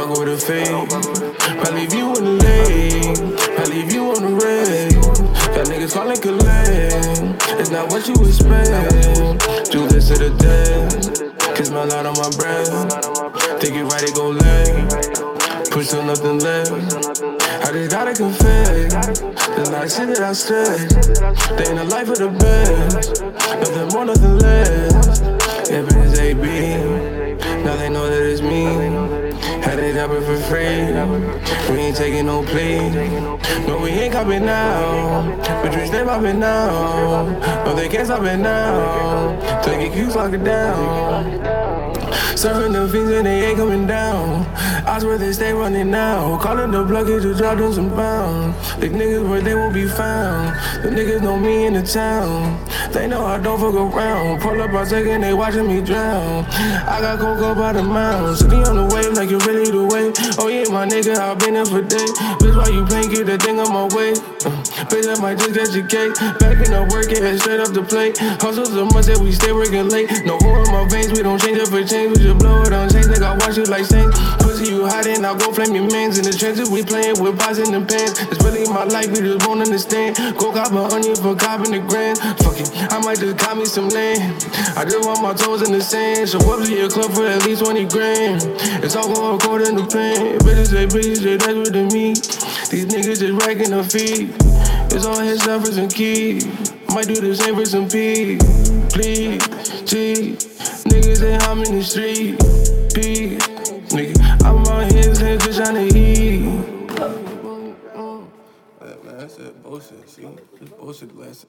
Fuck with a fake. I leave you in the lane. I leave you on the red. Got niggas calling collect. It's not what you expect. Do this to the death. Kiss my light on my breath. Think it right, it go left. Push till nothing left. I just gotta confess. A lot shit that I stress. They in the life of the best. Nothing more, nothing less. If it's AB, now they know that it's me. Up for free. We ain't taking no plea. No, we ain't coming now. We stay popping now. No, they can't stop it now. Take it, keep lock it down. Serving the fiends and they ain't coming down. I swear they stay running now. Calling the blockage to drop them some pounds. The niggas where they won't be found. The niggas know me in the town. They know I don't fuck around. Pull up, I take and they watching me drown. I got coke by the mound. Sitting on the wave like you really the way. Oh yeah, my nigga, I been here for days. Bitch, why you playing? Get the thing on my way. Uh, bitch, I might just cake. Back in the work, get straight up the plate. Hustle so much that we stay working late. No more in my veins, we don't change up for change. We just blow it on change. Nigga, I watch you like saints. Pussy, you hiding, I go flame your mans. In the trenches, we playing with pots in the pants. It's really my life, we just won't understand. Go cop an onion for copping the grand. Fuck it, I might just cop me some land. I just want my toes in the sand. So up to your club for at least 20 grand. It's all going according to plan. Bitches say, bitches say, that's what they mean. These niggas just racking the feet. It's on his for some keys. Might do the same for some P. Please, G. Niggas say I'm in the street. P. Nigga, I'm on his hands just to eat. Man, that's that bullshit. See, this bullshit lesson.